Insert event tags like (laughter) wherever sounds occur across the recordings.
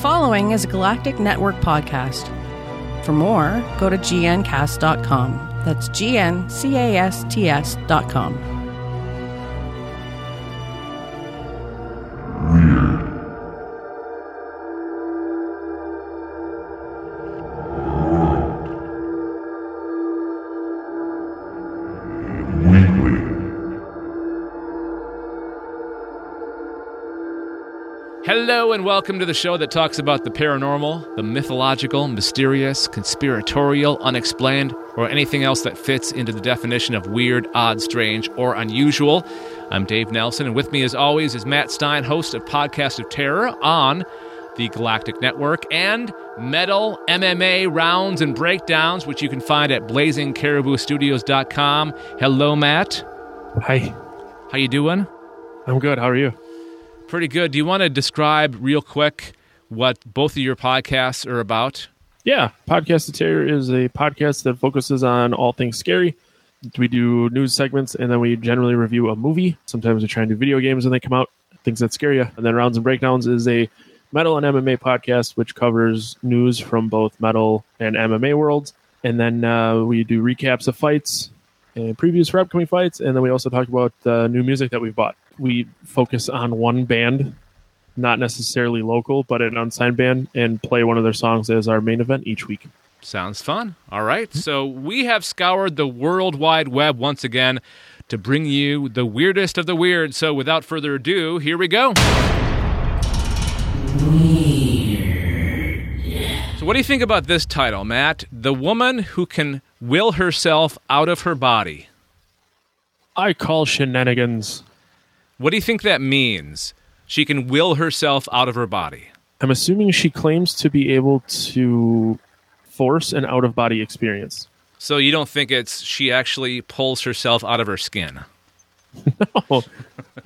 following is a Galactic Network podcast. For more, go to gncasts.com. That's G-N-C-A-S-T-S.com. Hello, and welcome to the show that talks about the paranormal, the mythological, mysterious, conspiratorial, unexplained, or anything else that fits into the definition of weird, odd, strange, or unusual. I'm Dave Nelson, and with me, as always, is Matt Stein, host of Podcast of Terror on the Galactic Network and Metal MMA Rounds and Breakdowns, which you can find at blazingcariboustudios.com. Hello, Matt. Hi, How you doing? I'm good. How are you? Pretty good. Do you want to describe real quick what both of your podcasts are about? Yeah, Podcast of Terror is a podcast that focuses on all things scary. We do news segments and then we generally review a movie. Sometimes we try and do video games when they come out, things that scare you. And then Rounds and Breakdowns is a metal and MMA podcast which covers news from both metal and MMA worlds. And then uh, we do recaps of fights and previews for upcoming fights. And then we also talk about uh, new music that we've bought. We focus on one band, not necessarily local, but an unsigned band, and play one of their songs as our main event each week. Sounds fun. All right. So we have scoured the World Wide Web once again to bring you the weirdest of the weird. So without further ado, here we go. So, what do you think about this title, Matt? The woman who can will herself out of her body. I call shenanigans. What do you think that means? She can will herself out of her body. I'm assuming she claims to be able to force an out of body experience. So, you don't think it's she actually pulls herself out of her skin? (laughs) Oh,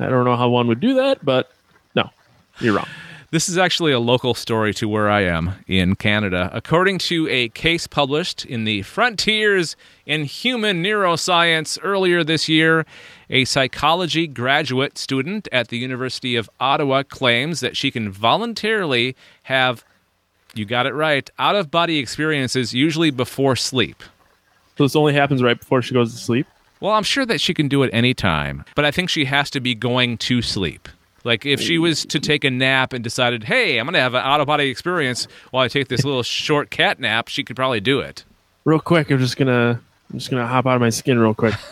I don't know how one would do that, but no, you're wrong. This is actually a local story to where I am in Canada. According to a case published in the Frontiers in Human Neuroscience earlier this year, a psychology graduate student at the University of Ottawa claims that she can voluntarily have, you got it right, out of body experiences, usually before sleep. So this only happens right before she goes to sleep. Well, I'm sure that she can do it any time, but I think she has to be going to sleep. Like if she was to take a nap and decided, "Hey, I'm going to have an out of body experience while I take this (laughs) little short cat nap," she could probably do it. Real quick, I'm just gonna I'm just gonna hop out of my skin real quick. (laughs)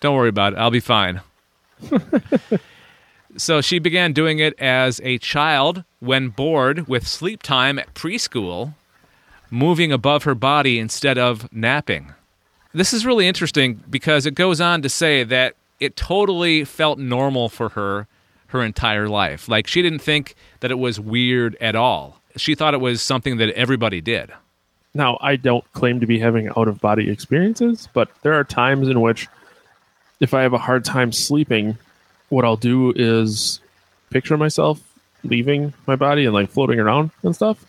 Don't worry about it. I'll be fine. (laughs) so she began doing it as a child when bored with sleep time at preschool, moving above her body instead of napping. This is really interesting because it goes on to say that it totally felt normal for her her entire life. Like she didn't think that it was weird at all. She thought it was something that everybody did. Now, I don't claim to be having out of body experiences, but there are times in which if I have a hard time sleeping, what I'll do is picture myself leaving my body and like floating around and stuff.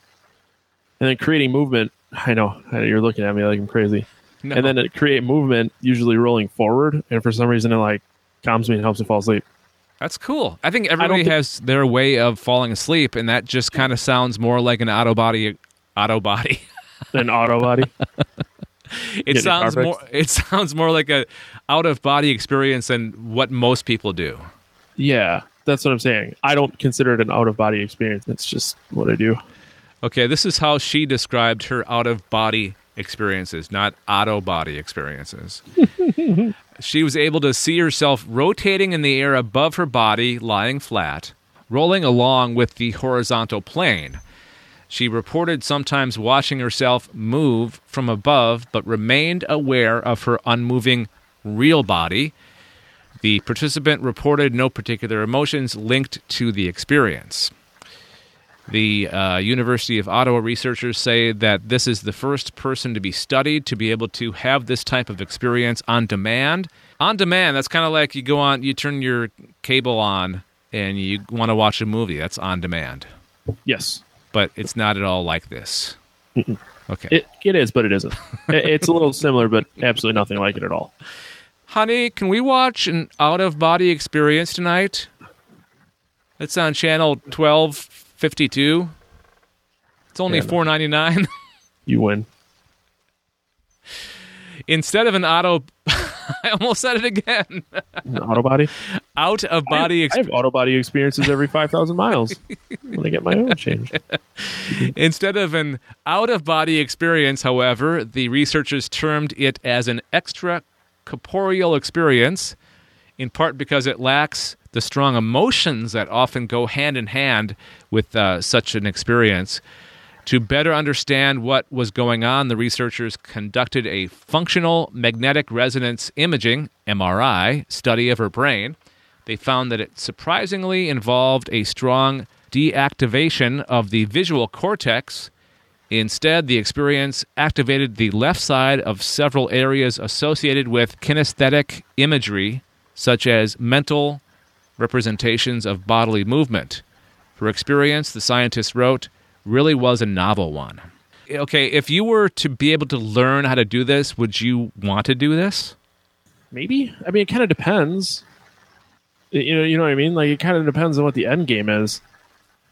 And then creating movement. I know you're looking at me like I'm crazy. No. And then it create movement, usually rolling forward. And for some reason, it like calms me and helps me fall asleep. That's cool. I think everybody thi- has their way of falling asleep, and that just kind of sounds more like an auto body. Auto body. (laughs) An auto body. (laughs) It Get sounds more. It (laughs) sounds more like a out of body experience than what most people do. yeah, that's what I'm saying. I don't consider it an out of body experience. It's just what I do. Okay, this is how she described her out of body experiences, not auto body experiences. (laughs) she was able to see herself rotating in the air above her body, lying flat, rolling along with the horizontal plane. She reported sometimes watching herself move from above, but remained aware of her unmoving real body. The participant reported no particular emotions linked to the experience. The uh, University of Ottawa researchers say that this is the first person to be studied to be able to have this type of experience on demand. On demand, that's kind of like you go on, you turn your cable on and you want to watch a movie. That's on demand. Yes, But it's not at all like this. Okay. it, it is, but it isn't. (laughs) It's a little similar, but absolutely nothing like it at all. Honey, can we watch an out of body experience tonight? It's on channel 1252. It's only Yeah, no. four ninety nine. (laughs) You win. Instead of an auto, (laughs) I almost said it again. An auto body. Out of body I have, I have auto body experiences every five thousand miles when I get my oil changed. (laughs) Instead of an out of body experience, however, the researchers termed it as an extra corporeal experience, in part because it lacks the strong emotions that often go hand in hand with uh, such an experience. To better understand what was going on, the researchers conducted a functional magnetic resonance imaging MRI study of her brain. They found that it surprisingly involved a strong deactivation of the visual cortex. Instead, the experience activated the left side of several areas associated with kinesthetic imagery, such as mental representations of bodily movement. Her experience, the scientists wrote, really was a novel one. Okay, if you were to be able to learn how to do this, would you want to do this? Maybe. I mean, it kind of depends. You know, you know what I mean. Like, it kind of depends on what the end game is.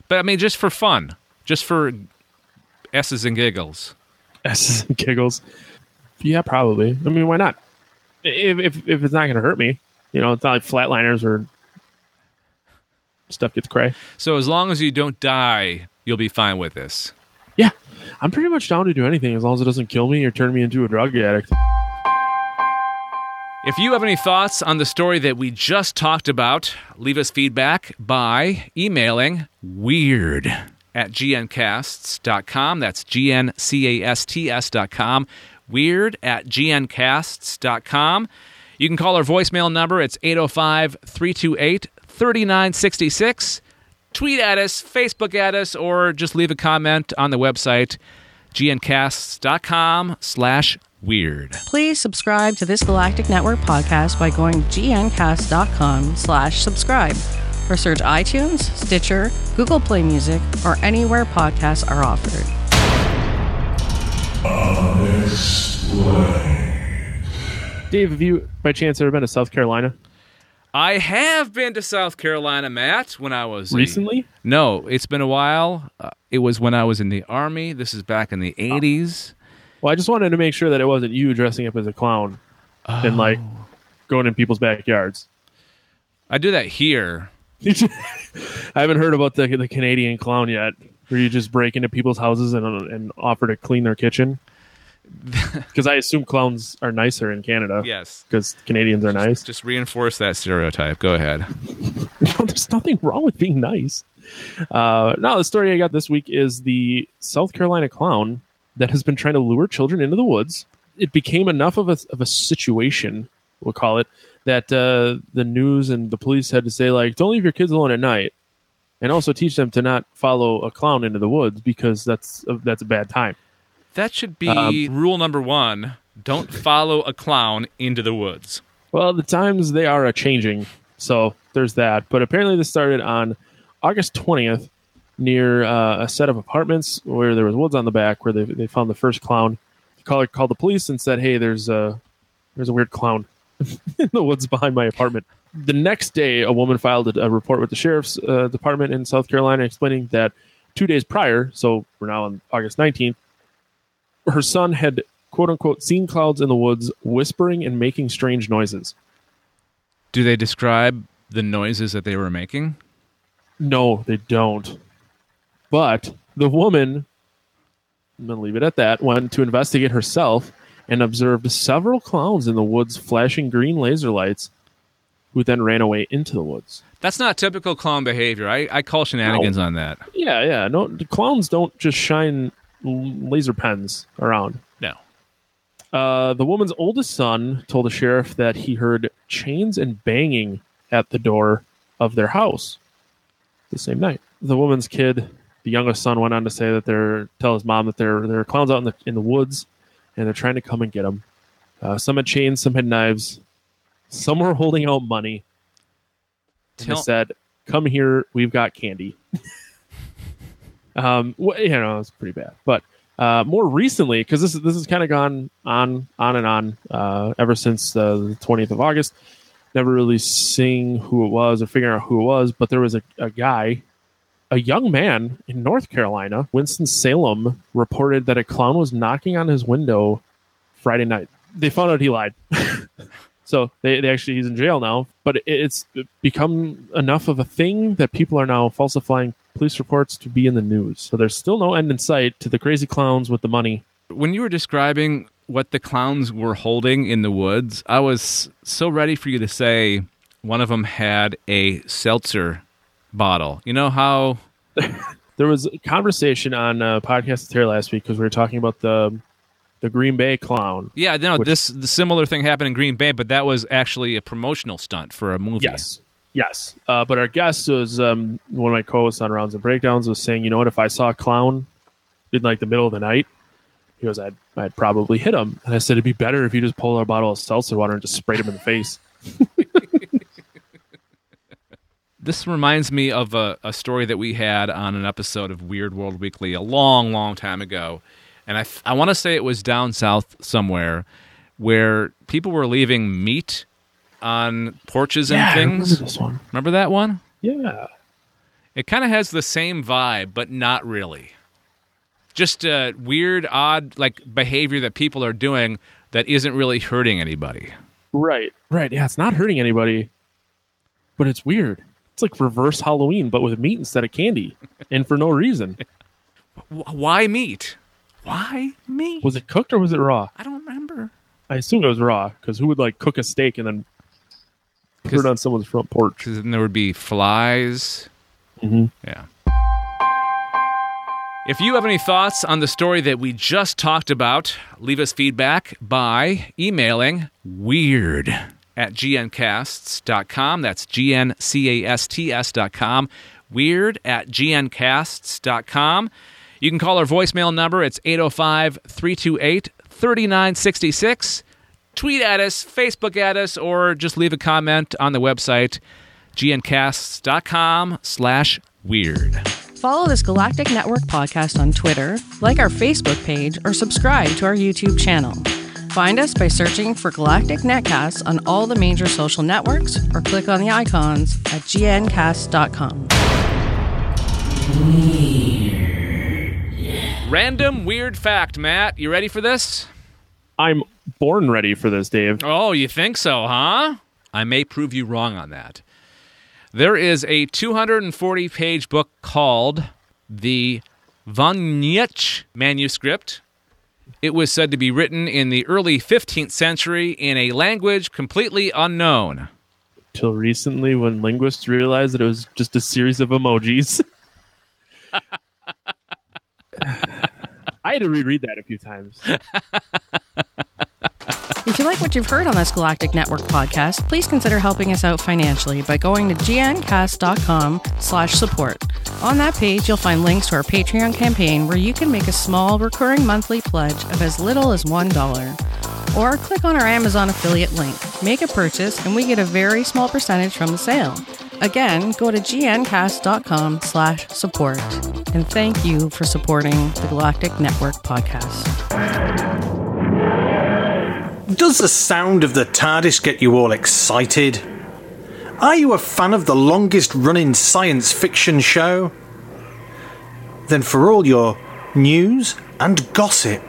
But I mean, just for fun, just for S's and giggles. S's and giggles. Yeah, probably. I mean, why not? If if, if it's not going to hurt me, you know, it's not like flatliners or stuff gets cray. So as long as you don't die, you'll be fine with this. Yeah, I'm pretty much down to do anything as long as it doesn't kill me or turn me into a drug addict. If you have any thoughts on the story that we just talked about, leave us feedback by emailing weird at gncasts.com. That's G-N-C-A-S-T-S.com. Weird at gncasts.com. You can call our voicemail number. It's 805-328-3966. Tweet at us, Facebook at us, or just leave a comment on the website, gncasts.com slash weird. Please subscribe to this Galactic Network podcast by going to gncasts.com slash subscribe or search iTunes, Stitcher, Google Play Music, or anywhere podcasts are offered. Dave, have you by chance ever been to South Carolina I have been to South Carolina, Matt, when I was a- recently? no, it's been a while. Uh, it was when I was in the army. This is back in the 80s. Well, I just wanted to make sure that it wasn't you dressing up as a clown and like going in people's backyards. I do that here. (laughs) I haven't heard about the the Canadian clown yet, where you just break into people's houses and and offer to clean their kitchen. (laughs) Because I assume clowns are nicer in Canada. Yes. Because Canadians are nice. Just reinforce that stereotype. Go ahead. (laughs) No, there's nothing wrong with being nice. Uh, no, the story I got this week is the South Carolina clown that has been trying to lure children into the woods. It became enough of a of a situation, we'll call it, that uh, the news and the police had to say like, don't leave your kids alone at night, and also teach them to not follow a clown into the woods because that's a, that's a bad time. That should be Um, rule number one. Don't follow a clown into the woods. Well, the times they are a changing, so there's that. But apparently, this started on August 20th near uh, a set of apartments where there was woods on the back, where they, they found the first clown. The caller called the police and said, "Hey, there's a there's a weird clown (laughs) in the woods behind my apartment." The next day, a woman filed a, a report with the sheriff's uh, department in South Carolina, explaining that two days prior, so we're now on August 19th, her son had quote unquote seen clouds in the woods whispering and making strange noises. Do they describe the noises that they were making? No, they don't. But the woman, I'm going to leave it at that, went to investigate herself and observed several clowns in the woods flashing green laser lights, who then ran away into the woods. That's not typical clown behavior. I, I call shenanigans on that. Yeah, yeah. No, clowns don't just shine laser pens around. No. Uh, the woman's oldest son told the sheriff that he heard chains and banging at the door of their house the same night. The woman's kid, the youngest son, went on to say that they're tell his mom that there there are clowns out in the in the woods, and they're trying to come and get him. Uh, some had chains, some had knives, some were holding out money. And they said, "Come here, we've got candy." (laughs) um, wh- you know, it's pretty bad. But uh, more recently, because this is this has kind of gone on on and on uh, ever since uh, the twentieth of August. never really seeing who it was or figuring out who it was, but there was a, a guy, a young man in North Carolina, Winston Salem, reported that a clown was knocking on his window Friday night. They found out he lied. (laughs) so they, they actually he's in jail now. But it, it's become enough of a thing that people are now falsifying police reports to be in the news. So there's still no end in sight to the crazy clowns with the money. When you were describing what the clowns were holding in the woods, I was so ready for you to say one of them had a seltzer bottle. You know how (laughs) there was a conversation on a podcast here last week because we were talking about the the Green Bay clown. Yeah, no, Which- this the similar thing happened in Green Bay, but that was actually a promotional stunt for a movie. Yes. Yes. Uh, but our guest was um, one of my co-hosts on Rounds and Breakdowns was saying, you know what, if I saw a clown in like the middle of the night, he goes, I'd, I'd probably hit him. And I said, it'd be better if you just pulled a bottle of seltzer water and just sprayed him in the face. (laughs) This reminds me of a, a story that we had on an episode of Weird World Weekly a long, long time ago. And I I want to say it was down south somewhere where people were leaving meat on porches and I remember things. this one. Remember that one? Yeah. It kind of has the same vibe, but not really. Just a weird, odd, like behavior that people are doing that isn't really hurting anybody. Right. Right. Yeah. It's not hurting anybody, but it's weird. It's like reverse Halloween, but with meat instead of candy (laughs) and for no reason. Why meat? Why meat? Was it cooked or was it raw? I don't remember. I assume it was raw because who would like cook a steak and then put it on someone's front porch? Because then there would be flies. Mhm. Yeah. If you have any thoughts on the story that we just talked about, leave us feedback by emailing weird at gncasts.com. That's G-N-C-A-S-T-S.com. Weird at gncasts.com. You can call our voicemail number. It's 805-328-3966. Tweet at us, Facebook at us, or just leave a comment on the website, gncasts.com slash weird. Follow this Galactic Network podcast on Twitter, like our Facebook page, or subscribe to our YouTube channel. Find us by searching for Galactic Netcasts on all the major social networks or click on the icons at gncasts.com. Random weird fact, Matt. You ready for this? I'm born ready for this, Dave. Oh, you think so, huh? I may prove you wrong on that. There is a 240 page book called the Von Vanyech manuscript. It was said to be written in the early 15th century in a language completely unknown. Till recently, when linguists realized that it was just a series of emojis. (laughs) (laughs) I had to reread that a few times. (laughs) If you like what you've heard on this Galactic Network podcast, please consider helping us out financially by going to gncasts.com slash support. On that page, you'll find links to our Patreon campaign where you can make a small recurring monthly pledge of as little as $1. Or click on our Amazon affiliate link, make a purchase, and we get a very small percentage from the sale. Again, go to gncasts.com slash support. And thank you for supporting the Galactic Network podcast. Does the sound of the TARDIS get you all excited? Are you a fan of the longest running science fiction show? Then, for all your news and gossip,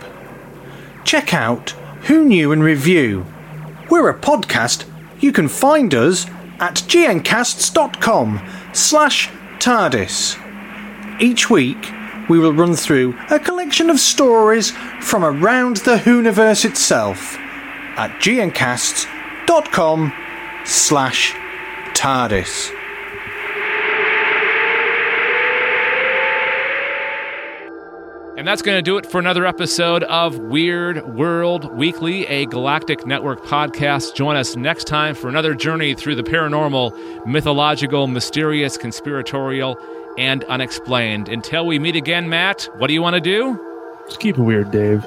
check out Who Knew and Review. We're a podcast. You can find us at gncasts.com slash TARDIS. Each week, we will run through a collection of stories from around the Whoniverse itself at gncasts.com slash TARDIS. And that's going to do it for another episode of Weird World Weekly, a Galactic Network podcast. Join us next time for another journey through the paranormal, mythological, mysterious, conspiratorial, and unexplained. Until we meet again, Matt, what do you want to do? Just keep it weird, Dave.